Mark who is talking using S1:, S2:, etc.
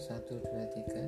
S1: satu dua tiga.